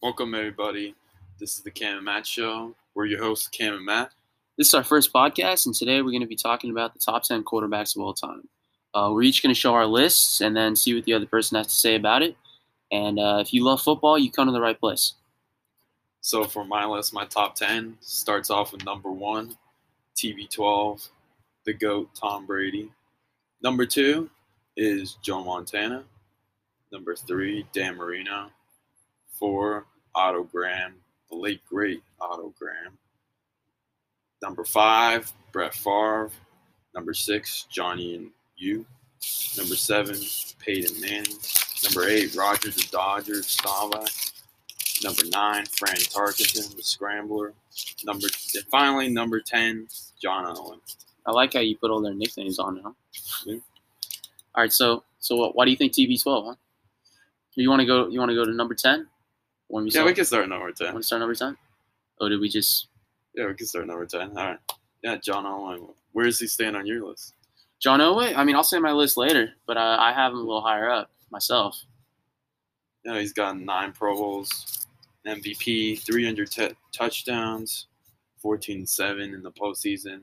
Welcome, everybody. This is the Cam and Matt Show. We're your hosts, Cam and Matt. This is our first podcast, and today we're going to be talking about the top 10 quarterbacks of all time. Uh, we're each going to show our lists and then see what the other person has to say about it. And uh, if you love football, you come to the right place. So, for my list, my top 10 starts off with number one, TB12, the GOAT, Tom Brady. Number two is Joe Montana. Number three, Dan Marino. Four, Otto Graham, the late great Otto Graham. Number five, Brett Favre. Number six, Johnny and you. Number seven, Peyton Manning. Number eight, Roger the Dodger, Staubach. Number nine, Fran Tarkenton, the Scrambler. Number and finally, number ten, John Elway. I like how you put all their nicknames on now. Yeah. All right, so so what, why do you think TB12? Huh? You want to go? You want to go to number 10? When we Yeah, we can start number Want ten. to start number 10? Oh, did we just Yeah, we can start number ten. All right. Yeah, John Elway. Where does he stand on your list? John Elway? I mean, I'll say my list later, but uh, I have him a little higher up myself. You know, he's got nine Pro Bowls, MVP, 300 t- touchdowns, 14 7 in the postseason.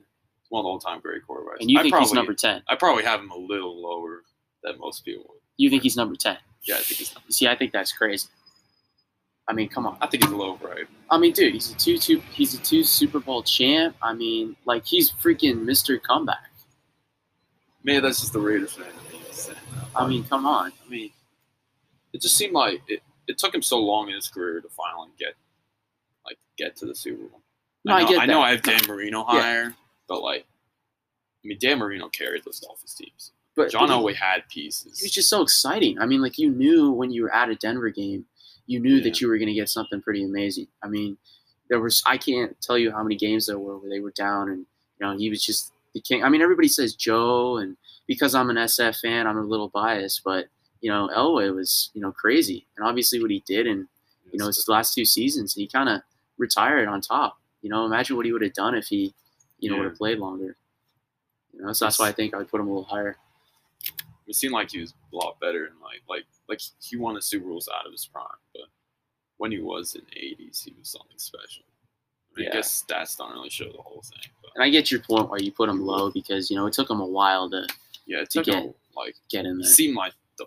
One of the all time great quarterbacks. And you I think probably, he's number 10? I probably have him a little lower than most people. You think he's number 10? Yeah, I think he's number See, I think that's crazy. I mean, come on. I think he's a little right? I mean, dude, he's a two two. He's a two Super Bowl champ. I mean, like he's freaking Mr. Comeback. Man, that's just the Raiders fan. in me saying that. I mean, come on. I mean, it just seemed like it, it took him so long in his career to finally get like get to the Super Bowl. No, I I know, get I, know. I have Dan Marino Yeah. higher, but like, I mean, Dan Marino carried those Dolphins teams. But John but he- Elway had pieces. He was just so exciting. I mean, like you knew when you were at a Denver game, you knew that you were going to get something pretty amazing. I mean, there was I can't tell you how many games there were where they were down, and you know he was just the king. I mean, everybody says Joe, and because I'm an SF fan, I'm a little biased, but you know Elway was you know crazy, and obviously what he did, and you know his last two seasons, he kind of retired on top. You know, imagine what he would have done if he, you know, Yeah. would have played longer. You know, so that's why I think I would put him a little higher. It seemed like he was a lot better and like like like he won the Super Bowls out of his prime, but when he was in the eighties, he was something special. I, mean, I guess stats don't really show the whole thing, but And I get your point why you put him low because you know it took him a while to yeah, To took him like get in he there. seemed like the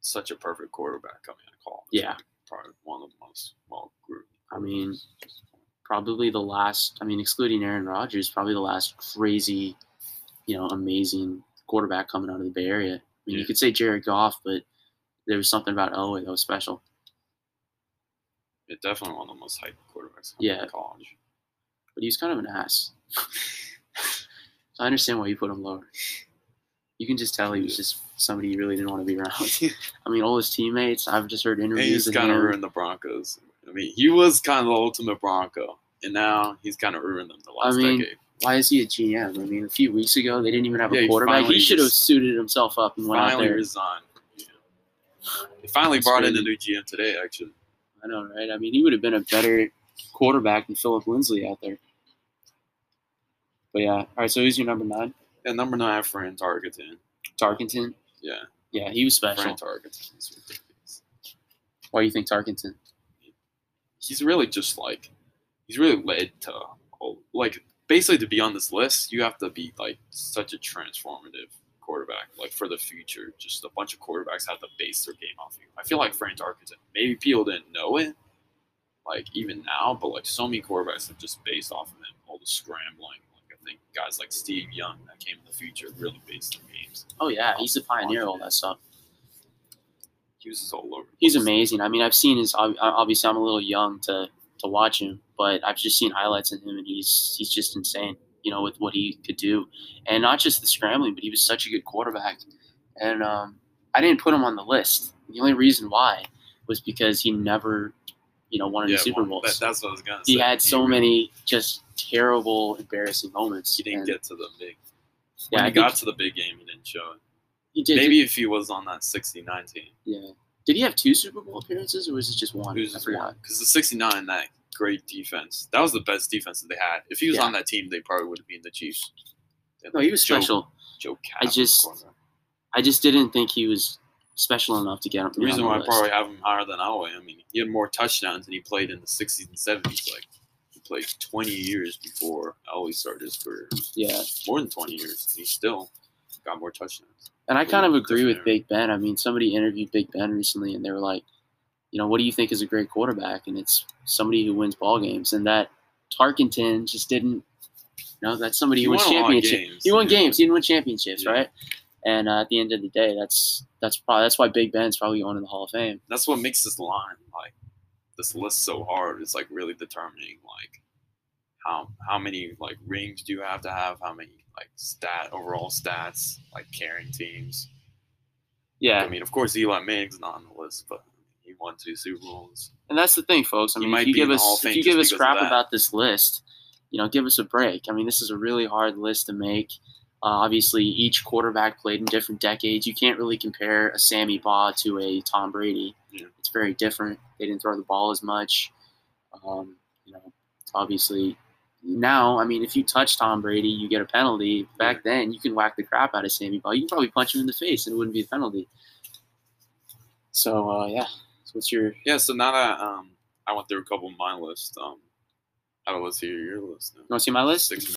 such a perfect quarterback coming out of college. Yeah. Like, probably one of the most well. I mean, probably the last. I mean, excluding Aaron Rodgers, probably the last crazy, you know, amazing quarterback coming out of the Bay Area. I mean, Yeah. you could say Jared Goff, but there was something about Elway that was special. Yeah, definitely one of the most hyped quarterbacks Yeah. college. But he was kind of an ass. so I understand why you put him lower. You can just tell he was just somebody you really didn't want to be around. I mean, all his teammates. I've just heard And interviews. he's kind of ruined the Broncos. I mean, he was kind of the ultimate Bronco, and now he's kind of ruined them the I last mean, decade. Why is he a GM? I mean, a few weeks ago they didn't even have Yeah, a quarterback. finally He should have suited himself up and went out finally there. resigned. Yeah. They finally That's brought in crazy. a new GM today, actually. I know, right? I mean, he would have been a better quarterback than Phillip Lindsay out there. But yeah, all right. So who's your number nine? Yeah, number nine, Fran Tarkenton. Tarkenton. Yeah, Yeah, he was special. Fran Tarkenton. Why do you think Tarkenton? He's really just like, he's really led to, like, basically to be on this list, you have to be like such a transformative quarterback, like for the future. Just a bunch of quarterbacks have to base their game off you. I feel like Fran Tarkenton, maybe people didn't know it, like even now, but like so many quarterbacks have just based off of him, all the scrambling. Like I think guys like Steve Young that came in the future really based their games. Oh yeah, he's the pioneer of all that stuff. He was all over. He's amazing. I mean, I've seen his. Obviously, I'm a little young to to watch him, but I've just seen highlights of him, and he's he's just insane. You know, with what he could do, and not just the scrambling, but he was such a good quarterback. And um, I didn't put him on the list. The only reason why was because he never, you know, won any Super well, Bowls. that- that's what I was gonna say. he had so really- many just terrible, embarrassing moments. He didn't and get to the big. Yeah, When I he got to the big game, he didn't show it. He did. Maybe if he was on that 69 team. Yeah. Did he have two Super Bowl appearances, or was it just one? He was I forgot. Because the 69, that great defense, that was the best defense that they had. If he was Yeah. on that team, they probably would have been the Chiefs. Had, No, he was Joe- special. Joe I just- I just didn't think he was special enough to get him. The reason on why I list. probably have him higher than Elway, I mean, he had more touchdowns and he played in the 60s and 70s. Like, he played 20 years before Elway started his career. yeah, More than 20 years. And he still got more touchdowns. and I kind of agree with era. Big Ben. I mean, somebody interviewed Big Ben recently, and they were like, you know, what do you think is a great quarterback? And it's somebody who wins ball games, and that Tarkenton just didn't. You know, that's somebody He who wins won a lot of championships. He won yeah. games. He didn't win championships, Yeah. right? And uh, at the end of the day, that's that's probably that's why Big Ben's probably going to the Hall of Fame. That's what makes this line, like, this list so hard. It's like really determining, like, how how many like rings do you have to have? How many like stat overall stats like carrying teams? Yeah, I mean, of course, Eli Manning's not on the list, but he won two Super Bowls. And that's the thing, folks. I mean, if you give the Hall of us if you give us crap about this list, you know, give us a break. I mean, this is a really hard list to make. Uh, obviously, each quarterback played in different decades. You can't really compare a Sammy Baugh to a Tom Brady. Yeah. It's very different. They didn't throw the ball as much. Um, you know, obviously, now, I mean, if you touch Tom Brady, you get a penalty. Back then, you can whack the crap out of Sammy Baugh. You can probably punch him in the face, and it wouldn't be a penalty. So, uh, yeah. So, what's your Yeah, so now that um, I went through a couple of my list, um, I don't let's hear your list now. You want to see my list? Six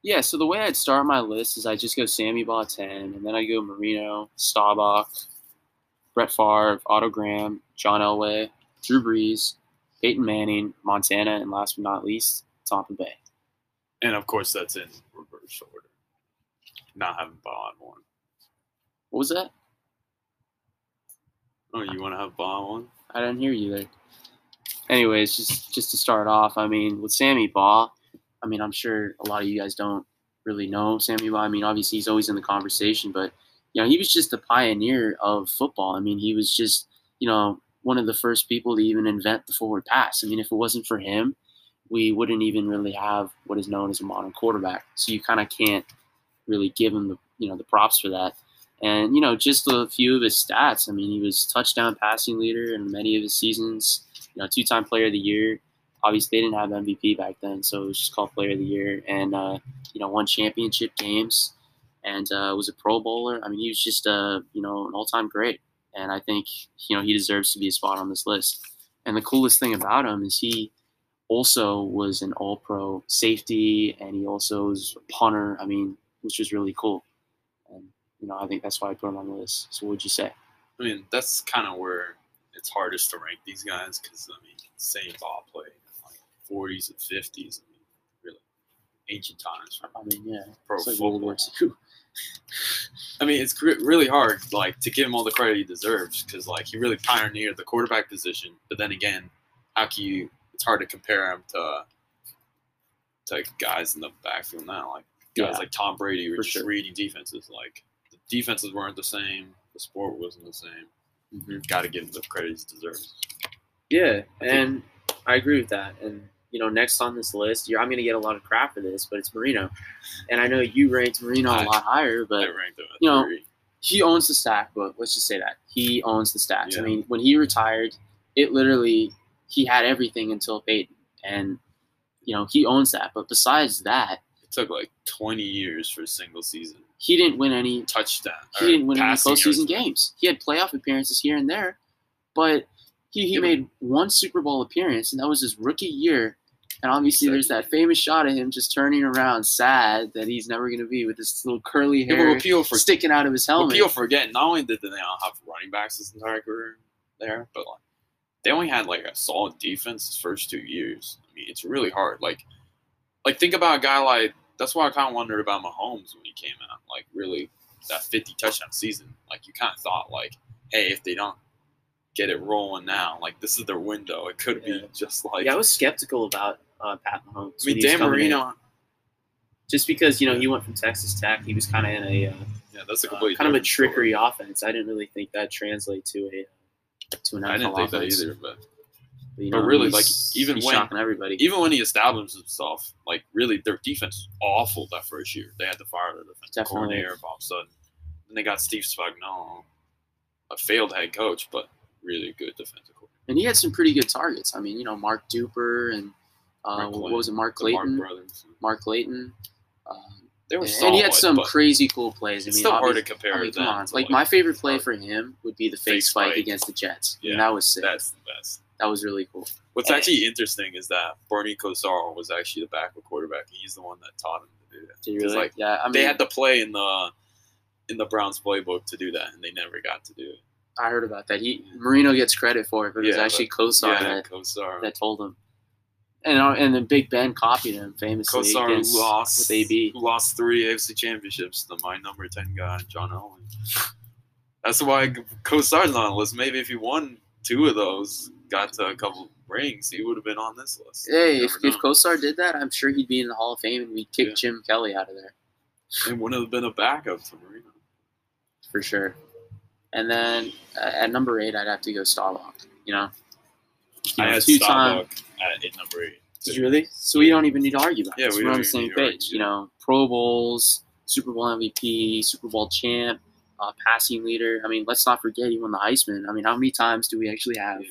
Yeah, so the way I'd start my list is I just go Sammy Baugh 10, and then I go Marino, Staubach, Brett Favre, Otto Graham, John Elway, Drew Brees, Peyton Manning, Montana, and last but not least, Tampa Bay. And of course, that's in reverse order. Not having Baugh on one. What was that? Oh, you want to have Baugh on? I didn't hear you there. Anyways, just just to start off, I mean, with Sammy Baugh, I mean, I'm sure a lot of you guys don't really know Sammy Baugh. I mean, obviously he's always in the conversation, but you know, he was just the pioneer of football. I mean, he was just, you know, one of the first people to even invent the forward pass. I mean, if it wasn't for him, we wouldn't even really have what is known as a modern quarterback. So you kind of can't really give him the, you know, the props for that. And, you know, just a few of his stats. I mean, he was touchdown passing leader in many of his seasons, you know, two time player of the year. Obviously, they didn't have MVP back then, so it was just called player of the year. And, uh, you know, won championship games and uh, was a Pro Bowler. I mean, he was just, uh, you know, an all time great. And I think, you know, he deserves to be a spot on this list. And the coolest thing about him is he also was an all pro safety and he also was a punter. I mean, which was really cool. You know, I think that's why I put him on the list. So, what'd you say? I mean, that's kind of where it's hardest to rank these guys because I mean, Sammy Baugh play like 40s and 50s. I mean, really ancient times. I mean, yeah, Pro it's like football. World War II. I mean, it's really hard, like, to give him all the credit he deserves because, like, he really pioneered the quarterback position. But then again, how can you? It's hard to compare him to to guys in the backfield now, like guys Yeah. like Tom Brady, were just sure. reading defenses. Like, defenses weren't the same, the sport wasn't the same. Mm-hmm. Got to give him the credit he deserves. Yeah, I think- and I agree with that. And you know, next on this list, you're, I'm going to get a lot of crap for this, but it's Marino. And I know you ranked Marino I- a lot higher, I but ranked him at you know, three. he owns the stack. But let's just say that he owns the stats. Yeah. I mean, when he retired, it literally he had everything until Peyton, and you know he owns that. But besides that, It took like 20 years for a single season he didn't win any touchdown. he didn't win any postseason games. He had playoff appearances here and there, but he, he Yeah, made one Super Bowl appearance, and that was his rookie year. And obviously, there's that famous shot of him just turning around, sad that he's never going to be with this little curly Yeah, hair people for sticking out of his helmet. people forget not only did they not have running backs his entire career there, but like they only had like a solid defense his first two years. I mean, it's really hard. Like, like think about a guy like that's why I kind of wondered about Mahomes when he came out. Like, really, that 50 touchdown season. Like, you kind of thought like, hey, if they don't get it rolling now, like this is their window. It could Yeah. be just like. yeah, I was skeptical about uh, Pat Mahomes. I mean, Dan coming in. Marino. just because you know he went from Texas Tech, he was kind of in a uh, Yeah, that's a uh, complete kind of a different story. trickery offense. I didn't really think that translate to a to an NFL I didn't think that either, but But, you But know, really, like, even when- shocking everybody. even when he established himself, like really, their defense was awful that first year. They had to fire their defensive Definitely. coordinator all of a sudden. Then they got Steve Spagnuolo, a failed head coach, but really good defensive coordinator. And he had some pretty good targets. I mean, you know, Mark Duper and uh, Mark what was it, Mark Mark Clayton? brothers. Mark Clayton. Um, they were and solid, he had some crazy cool plays. I it's mean, still hard to compare. I mean, come on. to, Like my favorite play for him would be the fake, Fake spike, spike. against the Jets. I mean, Yeah, that was sick. That's the best. That was really cool. What's And- actually interesting is that Bernie Kosar was actually the backup quarterback. He's the one that taught him to do that. Did really? Like yeah, I mean, they had to play in the in the Browns playbook to do that, and they never got to do it. I heard about that. He Marino gets credit for it, but it was Yeah, actually Kosar yeah, that, Kosar. that told him. And uh, and then Big Ben copied him famously Kosar lost with AB. lost three AFC championships to my number ten guy, John Elway. That's why Kosar's on the list. Maybe if he won two of those, got to a couple rings, he would have been on this list. Hey, if, if. Kosar did that, I'm sure he'd be in the Hall of Fame and we'd kick Yeah. Jim Kelly out of there it wouldn't have been a backup to Marino. for sure. And then uh, at number eight, I'd have to go Staubach. You know, You I know, had two-time- Staubach at number eight. Did you really? So we don't even need to argue about Yeah, this. we We're on the same page. You know, Pro Bowls, Super Bowl MVP, Super Bowl champ, uh, passing leader. I mean, let's not forget he won the Heisman. I mean, how many times do we actually have Yeah.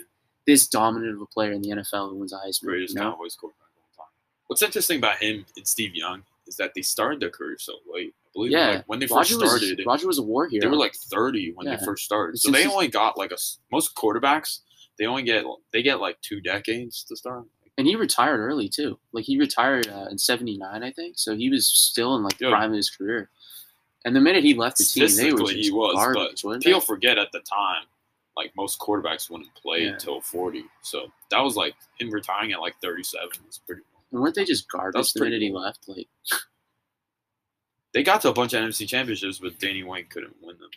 This dominant of a player in the NFL who wins a Heisman? greatest you know? Cowboys quarterback of all time. What's interesting about him and Steve Young is that they started their career so late. I believe Yeah, like when they Roger first was started, Roger was a war hero. they were like 30 when Yeah. they first started. It's So they only got like a most quarterbacks. They only get they get like two decades to start. and he retired early too. Like he retired uh, in '79, I think. So he was still in like the Yeah. prime of his career. And the minute he left the team, they were just he was, garbage, wasn't People forget at the time, like most quarterbacks wouldn't play Yeah. until 40. So that was like him retiring at like 37 was pretty. And weren't they just garbage That's the pretty minute he left? Like, They got to a bunch of NFC championships, but Danny White couldn't win them.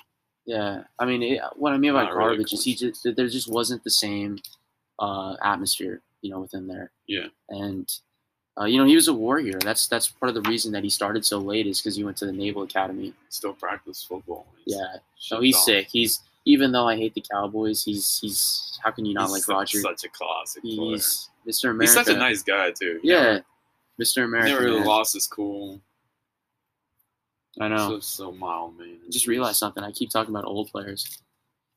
yeah. I mean, it, what I mean by Not really garbage is he just there just wasn't the same uh, atmosphere, you know, within there. Yeah. And uh, you know, he was a warrior. That's that's part of the reason that he started so late is because he went to the Naval Academy. Still practice football. He's- Yeah. shit So he's on. sick. He's even though I hate the Cowboys, he's he's how can you not He's like Roger? Such a classic player. He's Mr. America. He's such a nice guy too. Yeah, Mr. America. never really man. lost his cool. I know. So, so mild, man. I just realized something. I keep talking about old players,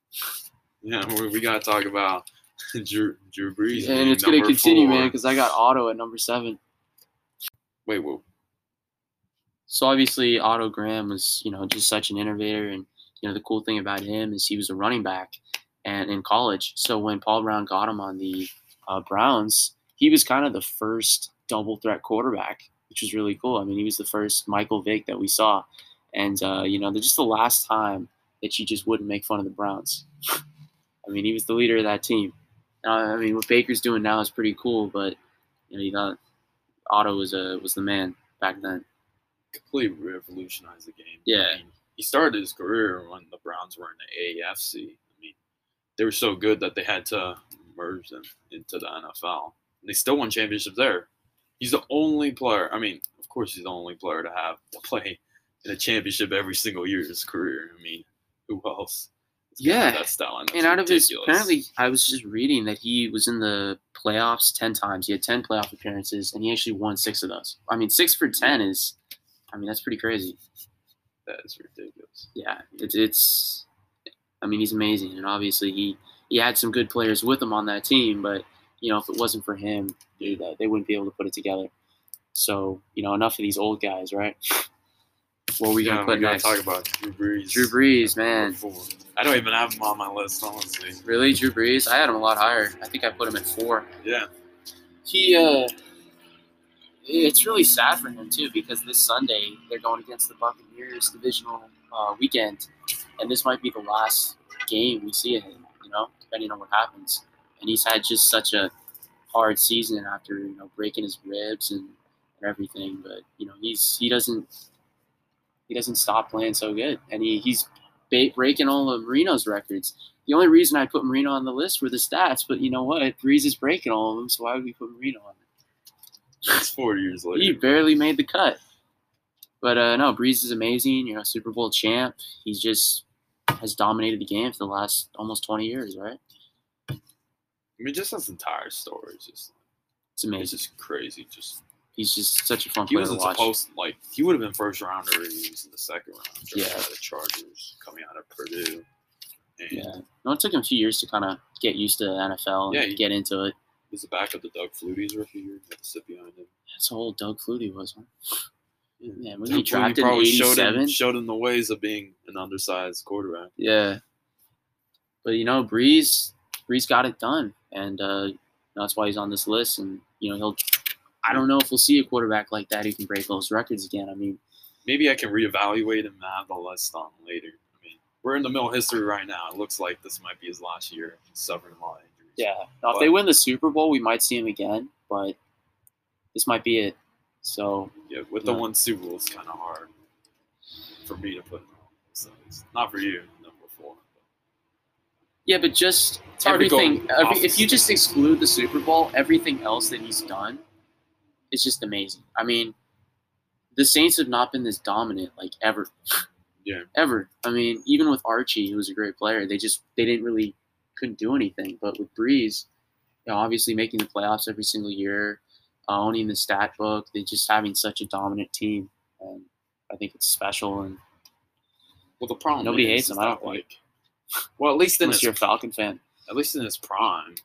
Yeah, we, we gotta talk about Drew Drew Brees. and it's gonna continue, four. man, because I got Otto at number seven. Wait, whoa. So obviously, Otto Graham was, you know, just such an innovator, and you know, the cool thing about him is he was a running back, and in college. So when Paul Brown got him on the uh, Browns, he was kind of the first double threat quarterback, which was really cool. I mean, he was the first Michael Vick that we saw, and uh, you know, just the last time that you just wouldn't make fun of the Browns. I mean, he was the leader of that team. Uh, I mean, what Baker's doing now is pretty cool, but you know, you got Otto was a was the man back then. completely revolutionized the game. Yeah. I mean, he started his career when the Browns were in the AFC. I mean, they were so good that they had to merge them into the NFL. And they still won championships there. He's the only player. I mean, of course, he's the only player to have to play in a championship every single year of his career. I mean, who else? is gonna have Yeah. that style. And, and that's out of his apparently i was just reading that he was in the playoffs 10 times he had 10 playoff appearances and he actually won six of those i mean six for 10 is i mean that's pretty crazy that is ridiculous. yeah it's it's i mean he's amazing and obviously he he had some good players with him on that team but you know if it wasn't for him they, they wouldn't be able to put it together so you know enough of these old guys right what are we yeah, gonna put we gotta next talk about Drew Brees. drew brees man I don't even have him on my list, honestly. really drew brees i had him a lot higher i think i put him at four Yeah. he uh it's really sad for him too because this Sunday they're going against the Buccaneers divisional uh, weekend, and this might be the last game we see of him. You know, depending on what happens. And he's had just such a hard season after you know breaking his ribs and, and everything. But you know he's he doesn't he doesn't stop playing so good, and he, he's ba- breaking all of Marino's records. The only reason I put Marino on the list were the stats, but you know what? Brees is breaking all of them, so why would we put Marino on? It's four years later. He barely made the cut. But uh, no, Brees is amazing. You know, Super Bowl champ. He just has dominated the game for the last almost 20 years, right? I mean, just his entire story is just It's it's amazing. just crazy. Just He's just such a fun he player to wasn't supposed like he would have been first rounder. He was in the second round. Yeah. the Chargers coming out of Purdue. And Yeah. No, it took him a few years to kind of get used to the NFL and Yeah, he- get into it. He was the backup to Doug Flutie's rookie year. Sit behind him. That's how old Doug Flutie was, man. Man, when he drafted in probably showed '87, him, showed him the ways of being an undersized quarterback. Yeah. But you know, Brees, Brees got it done, and uh, that's why he's on this list. And you know, he'll. I don't know if we'll see a quarterback like that who can break those records again. I mean, Maybe I can reevaluate him and have the list on later. I mean, we're in the middle of history right now. It looks like this might be his last year. in Southern a injuries. Yeah. Now, if they win the Super Bowl, we might see him again, but this might be it. So Yeah, with the one Super Bowl, it's kind of hard for me to put him on. So it's not for you, number four. yeah, but just It's hard to go everything. Every, if you just exclude the Super Bowl, everything else that he's done is just amazing. I mean, the Saints have not been this dominant like ever. Yeah. Ever. I mean, even with Archie, who was a great player, they just they didn't really couldn't do anything. But with Brees, you know, obviously making the playoffs every single year, uh, owning the stat book, they just having such a dominant team, and I think it's special. And Well, the problem Nobody hates him, I don't think. like. Well, at least in unless his you're a Falcon fan, at least in his prime,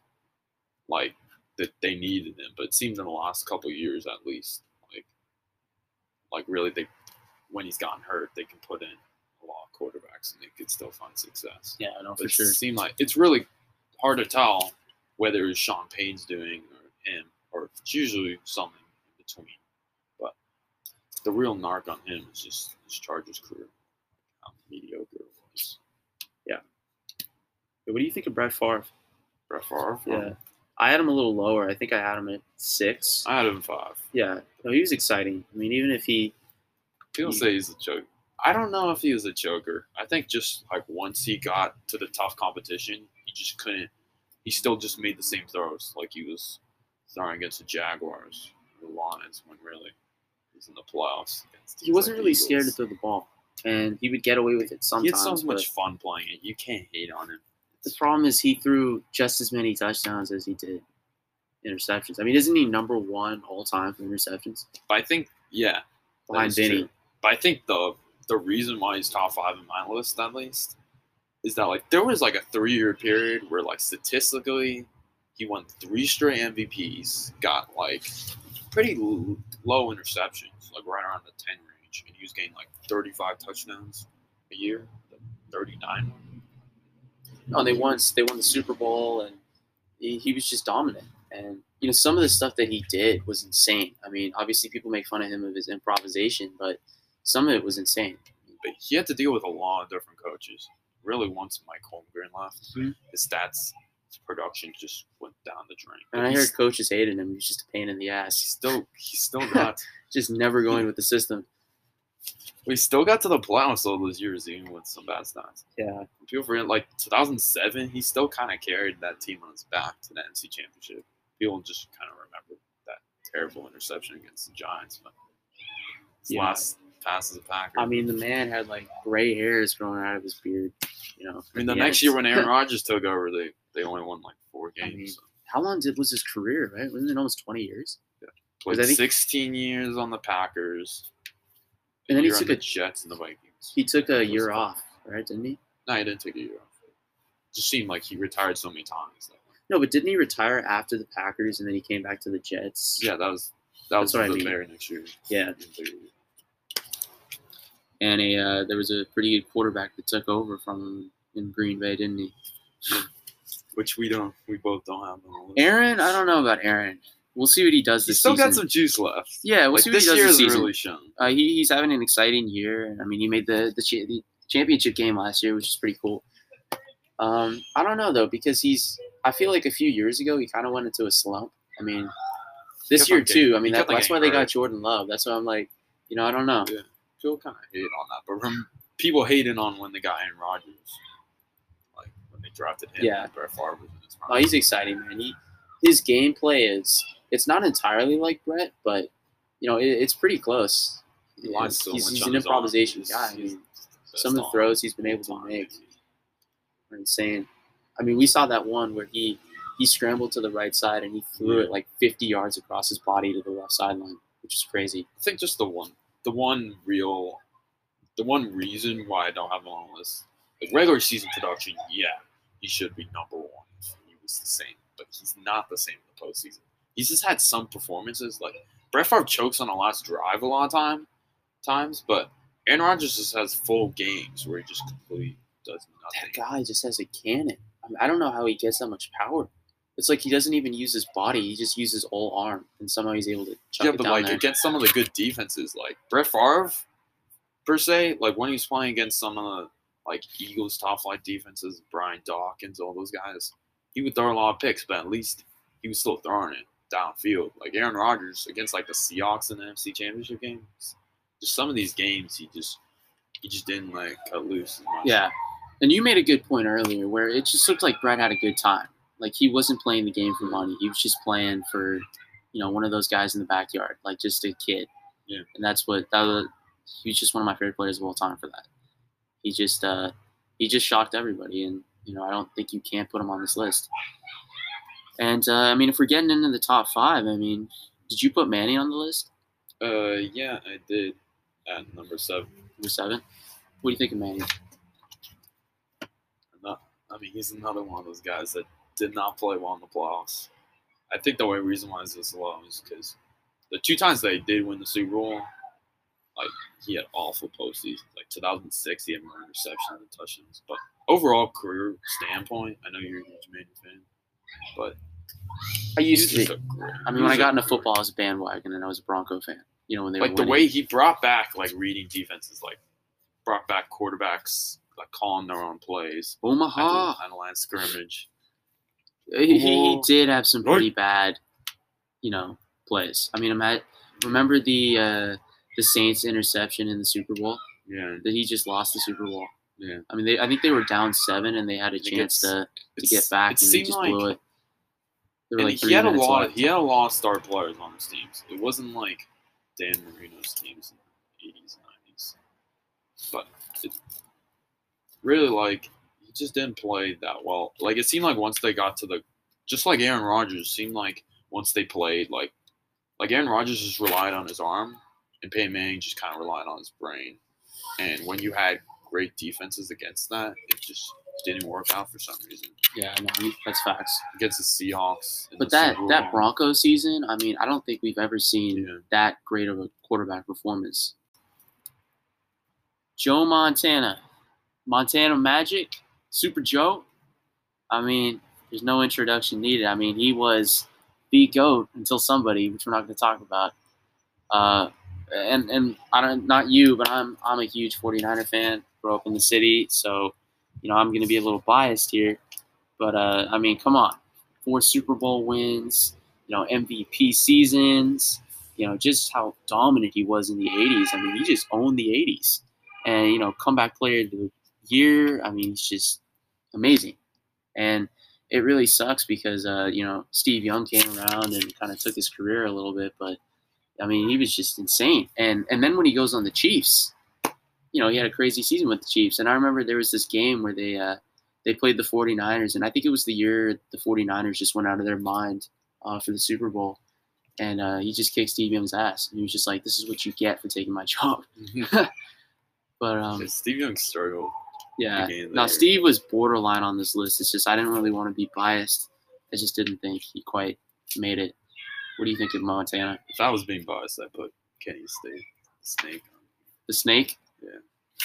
like that they needed him. But it seems in the last couple of years, at least, like, like really, they when he's gotten hurt, they can put in of quarterbacks and they could still find success. yeah, I know But for it sure. seemed like it's really hard to tell whether it's Sean Payton's doing or him, or if it's usually something in between. But the real narc on him is just his Chargers career, how mediocre it was. What do you think of Brett Favre? Brett Favre, Yeah, I had him a little lower. I think I had him at six. I had him five. Yeah, no, he was exciting. I mean, even if he, People He- say he's a joke. I don't know if he was a joker. I think just like once he got to the tough competition, he just couldn't. He still just made the same throws like he was throwing against the Jaguars, the Lions, when really he's in the playoffs. Against he wasn't like really Eagles. scared to throw the ball, and he would get away with it sometimes. He had so much fun playing it. You can't hate on him. the problem is he threw just as many touchdowns as he did interceptions. I mean, isn't he number one all time for interceptions But I think, yeah, behind Vinny? true. But I think the the reason why he's top five in my list, at least, is that like there was like a three year period where like statistically, he won three straight MVPs, got like pretty low interceptions, like right around the ten range, and he was getting like thirty five touchdowns a year, thirty nine. No, they won. They won the Super Bowl, and he, he was just dominant. And you know, some of the stuff that he did was insane. I mean, obviously, people make fun of him of his improvisation, but some of it was insane. But he had to deal with a lot of different coaches. Really, once Mike Holmgren left, Mhm. his stats, his production just went down the drain. And But I he's- heard coaches hated him. He was just a pain in the he ass. still he still got Just never going with the system. we still got to the playoffs all those years even with some bad stats. Yeah. People forget like 2007, he still kind of carried that team on his back to the NC Championship. People just kind of remember that terrible interception against the Giants. But his Yeah. last pass as a Packer. I mean, the man had like gray hairs growing out of his beard. You know. I mean, the at next end. year when Aaron Rodgers took over, they they only won like four I games. mean, so. how long did was his career? Right? Wasn't it almost twenty years? Played I think- 16 years on the Packers. And then he took the a- Jets and the Vikings. He took a year five. off, right? Didn't he? No, he didn't take a year off. Just seemed like he retired so many times. That, No, but didn't he retire after the Packers and then he came back to the Jets? yeah, that was that was That's what I mean. very next year. Yeah. He didn't take a year. And a uh, there was a pretty good quarterback that took over from him in Green Bay, didn't he? Which we don't, we both don't have on. Aaron, I don't know about Aaron. We'll see what he does He's still season. got some juice left. yeah, we'll like see what this he does year this season. really shown. Uh, he, he's having an exciting year. I mean, he made the the, cha- the championship game last year, which is pretty cool. Um, I don't know though because he's. I feel like a few years ago he kind of went into a slump. I mean, this year too. I mean, that, that's why they got. Jordan Love. That's why I'm like, you know, I don't know. Yeah. People kind of hate on that, but from people hating on when they got Aaron Rodgers, like when they drafted him. Yeah. Brett Favre was in his prime. Oh, he's exciting, man. He his gameplay is it's not entirely like Brett, but you know it, it's pretty close. He relies so he's he's an improvisation guy. I mean, some of the throws he's been able to make are insane. I mean, we saw that one where he he scrambled to the right side and he threw Yeah. it like 50 yards across his body to the left sideline, which is crazy. I think just the one, the one real, the one reason why I don't have him on the list, like regular season production, yeah, he should be number one. if He was the same, but he's not the same in the postseason. He's just had some performances like Brett Favre chokes on a last drive a lot of time, times, but Aaron Rodgers just has full games where he just completely does nothing. That guy just has a cannon. I, mean, I don't know how he gets that much power. It's like he doesn't even use his body; he just uses all arm, and somehow he's able to chuck Yeah, it but down like there. against some of the good defenses, like Brett Favre, per se, like when he's playing against some of the like Eagles top flight defenses, Brian Dawkins, all those guys, he would throw a lot of picks, but at least he was still throwing it downfield. Like Aaron Rodgers against like the Seahawks in the NFC Championship games, just some of these games he just he just didn't like cut loose. As much. Yeah. And you made a good point earlier where it just looked like Brett had a good time. Like he wasn't playing the game for money. He was just playing for, you know, one of those guys in the backyard, like just a kid. Yeah. And that's what that was, he was just one of my favorite players of all time for that. He just uh he just shocked everybody and you know, I don't think you can put him on this list. And uh, I mean if we're getting into the top five, I mean, did you put Manny on the list? Uh, yeah, I did at number seven. Number seven? What do you think of Manny? Not, I mean, he's another one of those guys that did not play well in the playoffs. I think the only reason why he's this low is because the two times they did win the Super Bowl, like he had awful postseasons. Like 2006, he had more interceptions and touchdowns. But overall career standpoint, I know you're a huge Man U fan, but I used to be. great. I mean when I got into football I was a bandwagon and I was a Bronco fan. You know, when they like the way he brought back like reading defenses, like brought back quarterbacks like calling their own plays at the Omaha. kind of line scrimmage. He, he did have some pretty bad, you know, plays. I mean, I'm at, remember the uh, the Saints interception in the Super Bowl Yeah, that he just lost the Super Bowl. yeah. I mean, they, I think they were down seven and they had a chance to, to get back and he seemed just like blew it. And like he had a lot. left. He had a lot of star players on his teams. It wasn't like Dan Marino's teams in the eighties and nineties, but it really like he just didn't play that well. Like it seemed like once they got to the, just like Aaron Rodgers, seemed like once they played like, like Aaron Rodgers just relied on his arm, and Peyton Manning just kind of relied on his brain. And when you had great defenses against that, it just didn't work out for some reason Yeah, no, that's facts. against the Seahawks. But the that that Bowl. Bronco season, I mean, I don't think we've ever seen Yeah. that great of a quarterback performance. Joe Montana, Montana Magic, Super Joe. I mean, there's no introduction needed. I mean, he was the goat until somebody, which we're not going to talk about. Uh, and and I don't not you, but I'm I'm a huge 49er fan. Grew up in the city, so you know I'm going to be a little biased here. But uh, I mean, come on, four Super Bowl wins, you know MVP seasons, you know just how dominant he was in the 80s. I mean, he just owned the 80s, and you know comeback player of the year. I mean, he's just amazing, and it really sucks because uh, you know Steve Young came around and kind of took his career a little bit, but I mean he was just insane. And and then when he goes on the Chiefs, you know he had a crazy season with the Chiefs. And I remember there was this game where they uh, they played the 49ers, and I think it was the year the 49ers just went out of their mind uh, for the Super Bowl. And uh, he just kicked Steve Young's ass. And he was just like, "This is what you get for taking my job." But um, Steve Young struggled. Yeah, beginning of the now. Steve was borderline on this list. It's just I didn't really want to be biased. I just didn't think he quite made it. What do you think of Montana? If I was being biased, I'd put Kenny State, Snake. The Snake? Yeah.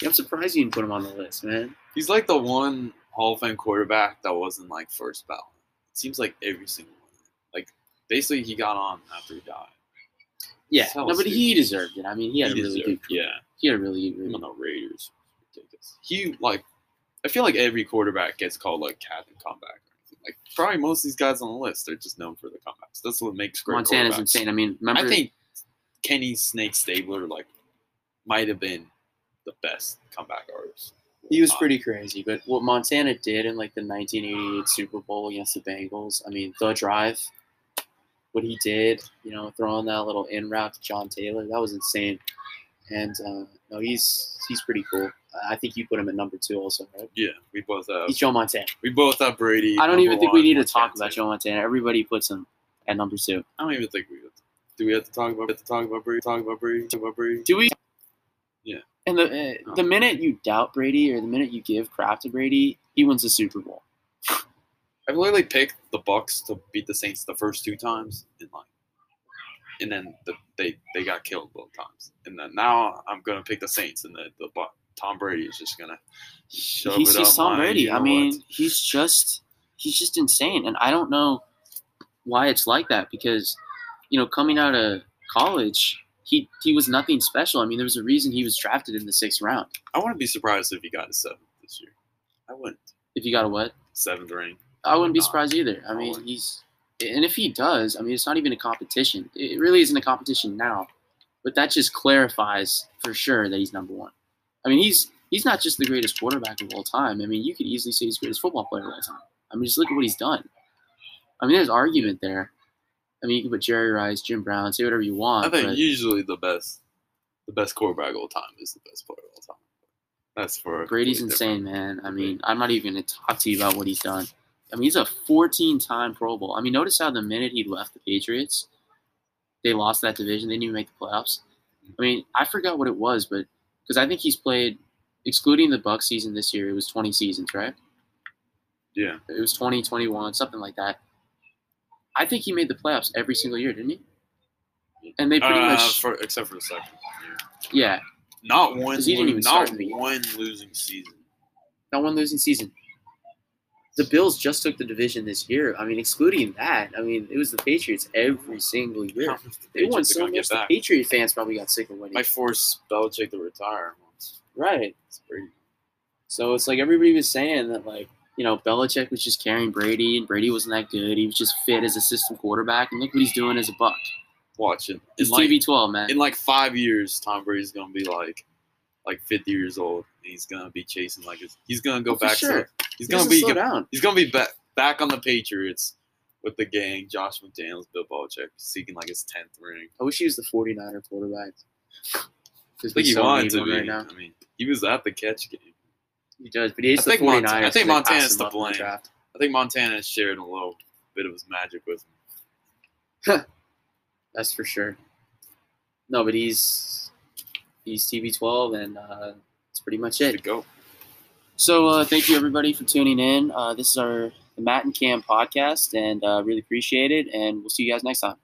I'm surprised you didn't put him on the list, man. He's like the one Hall of Fame quarterback that wasn't like first ballot. It seems like every single one. Like basically, he got on after he died. Yeah, no, but he deserved it. I mean, he had He a really deserved- good. yeah. He had a really good. Him on the Raiders, ridiculous. He like, I feel like every quarterback gets called like Captain Comeback. Or anything. Like probably most of these guys on the list, they're just known for the comebacks. That's what makes great Montana's insane. I mean, remember? I think Kenny Snake Stabler like might have been the best comeback artist. He was Uh, pretty crazy, but what Montana did in like the 1988 Super Bowl against the Bengals, I mean, the drive, what he did, you know, throwing that little in route to John Taylor, that was insane. And uh, no, he's he's pretty cool. I think you put him at number two, also, right? Yeah, we both have He's Joe Montana. we both have Brady. I don't even think we need to talk about. Joe Montana. Everybody puts him at number two. I don't even think we have to. Do we have to talk about have to talk about Brady? Talk about Brady? Talk about Brady? Do we? Yeah. And the uh, the minute you doubt Brady or the minute you give crap to Brady, he wins the Super Bowl. I've literally picked the Bucs to beat the Saints the first two times, in like and then the, they they got killed both times. And then now I'm gonna pick the Saints, and the the Bu- Tom Brady is just gonna shove he's it just Tom Brady. you know I mean, what? he's just he's just insane, and I don't know why it's like that because you know coming out of college, he he was nothing special. I mean, there was a reason he was drafted in the sixth round. I wouldn't be surprised if he got a seventh this year. I wouldn't If you got a what? seventh ring. I wouldn't be No, surprised either. I I mean, wouldn't. he's and if he does, I mean, it's not even a competition. It really isn't a competition now, but that just clarifies for sure that he's number one. I mean, he's he's not just the greatest quarterback of all time. I mean, you could easily say he's the greatest football player of all time. I mean, just look at what he's done. I mean, there's argument there. I mean, you can put Jerry Rice, Jim Brown, say whatever you want. I think but usually the best the best quarterback of all time is the best player of all time. That's for Brady's insane, man. I mean, I'm not even going to talk to you about what he's done. I mean, he's a 14 time Pro Bowl. I mean, notice how the minute he left the Patriots, they lost that division. They didn't even make the playoffs. I mean, I forgot what it was, but because I think he's played, excluding the Buck season this year, it was 20 seasons, right? Yeah. It was 20, 21, something like that. I think he made the playoffs every single year, didn't he? And they pretty Uh, much, for, except for the second year. yeah, Not one, he didn't even not one losing season. not one losing season. The Bills just took the division this year. I mean, excluding that, I mean, it was the Patriots every single year. How much the They won so much. The. Patriot fans probably got sick of winning. Might force Belichick to retire once. right. It's. So it's like everybody was saying that, like, you know, Belichick was just carrying Brady, and Brady wasn't that good. He was just fit as a system quarterback, and look what he's doing as a buck. Watch it. In like, TB12, man. in like five years, Tom Brady's gonna be like like 50 years old. He's gonna be chasing like his, he's gonna go Oh, back sure. to he's He gonna be he's gonna be back back on the Patriots with the gang, Josh McDaniels, Bill Belichick, seeking like his tenth ring. I wish he was the 49er quarterback. I think he so wanted to be. right now. I mean, he was at the catch game. He does, but he's I the think 49ers. Mont- I think so they passed Montana's to the blame. I think Montana shared a little bit of his magic with him. That's for sure. No, but he's he's TB12, and uh, that's pretty much it. go. So uh, thank you everybody for tuning in. Uh, this is our the Matt and Cam podcast, and uh, really appreciate it. And we'll see you guys next time.